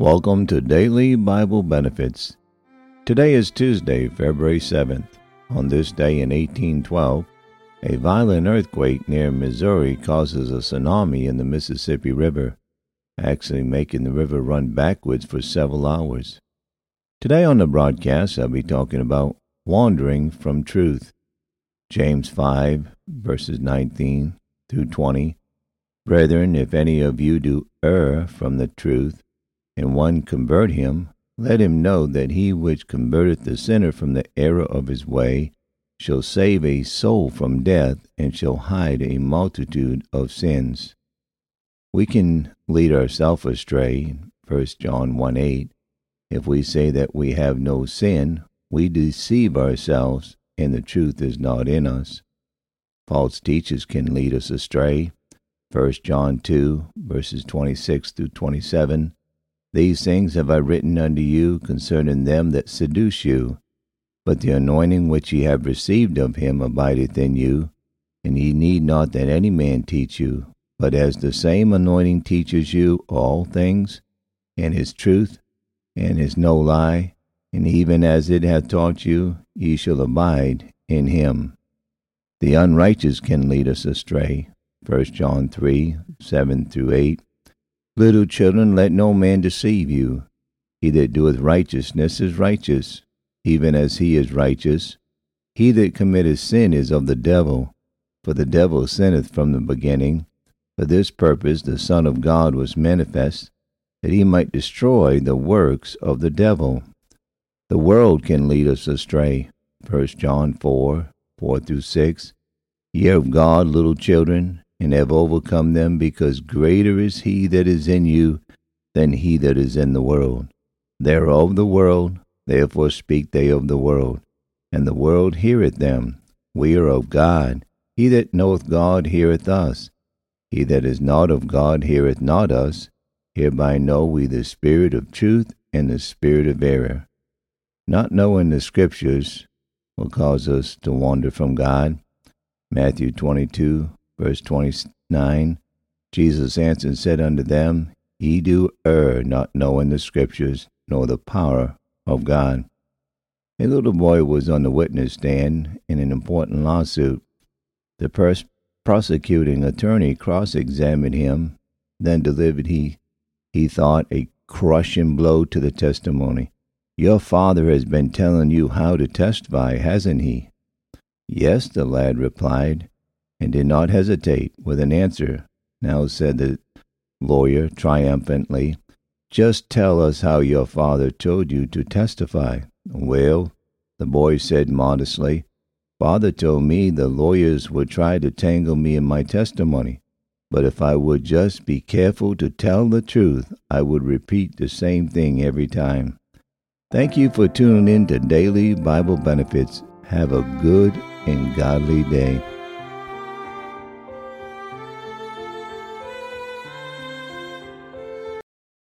Welcome to Daily Bible Benefits. Today is Tuesday, February 7th. On this day in 1812, a violent earthquake near Missouri causes a tsunami in the Mississippi River, actually making the river run backwards for several hours. Today on the broadcast, I'll be talking about wandering from truth. James 5, verses 19 through 20. Brethren, if any of you do err from the truth, and one convert him, let him know that he which converteth the sinner from the error of his way shall save a soul from death and shall hide a multitude of sins. We can lead ourselves astray, 1 John 1 8. If we say that we have no sin, we deceive ourselves, and the truth is not in us. False teachers can lead us astray. 1 John 2, verses 26 through 27. These things have I written unto you concerning them that seduce you. But the anointing which ye have received of him abideth in you, and ye need not that any man teach you. But as the same anointing teaches you all things, and is truth, and is no lie, and even as it hath taught you, ye shall abide in him. The unrighteous can lead us astray. 1 John 3 7 through 8. Little children, let no man deceive you. He that doeth righteousness is righteous, even as he is righteous. He that committeth sin is of the devil, for the devil sinneth from the beginning. For this purpose the Son of God was manifest, that he might destroy the works of the devil. The world can lead us astray. 1 John 4 4 through 6. Ye of God, little children, and have overcome them, because greater is he that is in you than he that is in the world. They are of the world, therefore speak they of the world, and the world heareth them. We are of God. He that knoweth God heareth us. He that is not of God heareth not us. Hereby know we the spirit of truth and the spirit of error. Not knowing the Scriptures will cause us to wander from God. Matthew 22, Verse 29 Jesus answered and said unto them, Ye do err, not knowing the Scriptures, nor the power of God. A little boy was on the witness stand in an important lawsuit. The pers- prosecuting attorney cross examined him, then delivered he, he thought, a crushing blow to the testimony. Your father has been telling you how to testify, hasn't he? Yes, the lad replied and did not hesitate with an answer. Now said the lawyer triumphantly, Just tell us how your father told you to testify. Well, the boy said modestly, Father told me the lawyers would try to tangle me in my testimony, but if I would just be careful to tell the truth, I would repeat the same thing every time. Thank you for tuning in to Daily Bible Benefits. Have a good and godly day.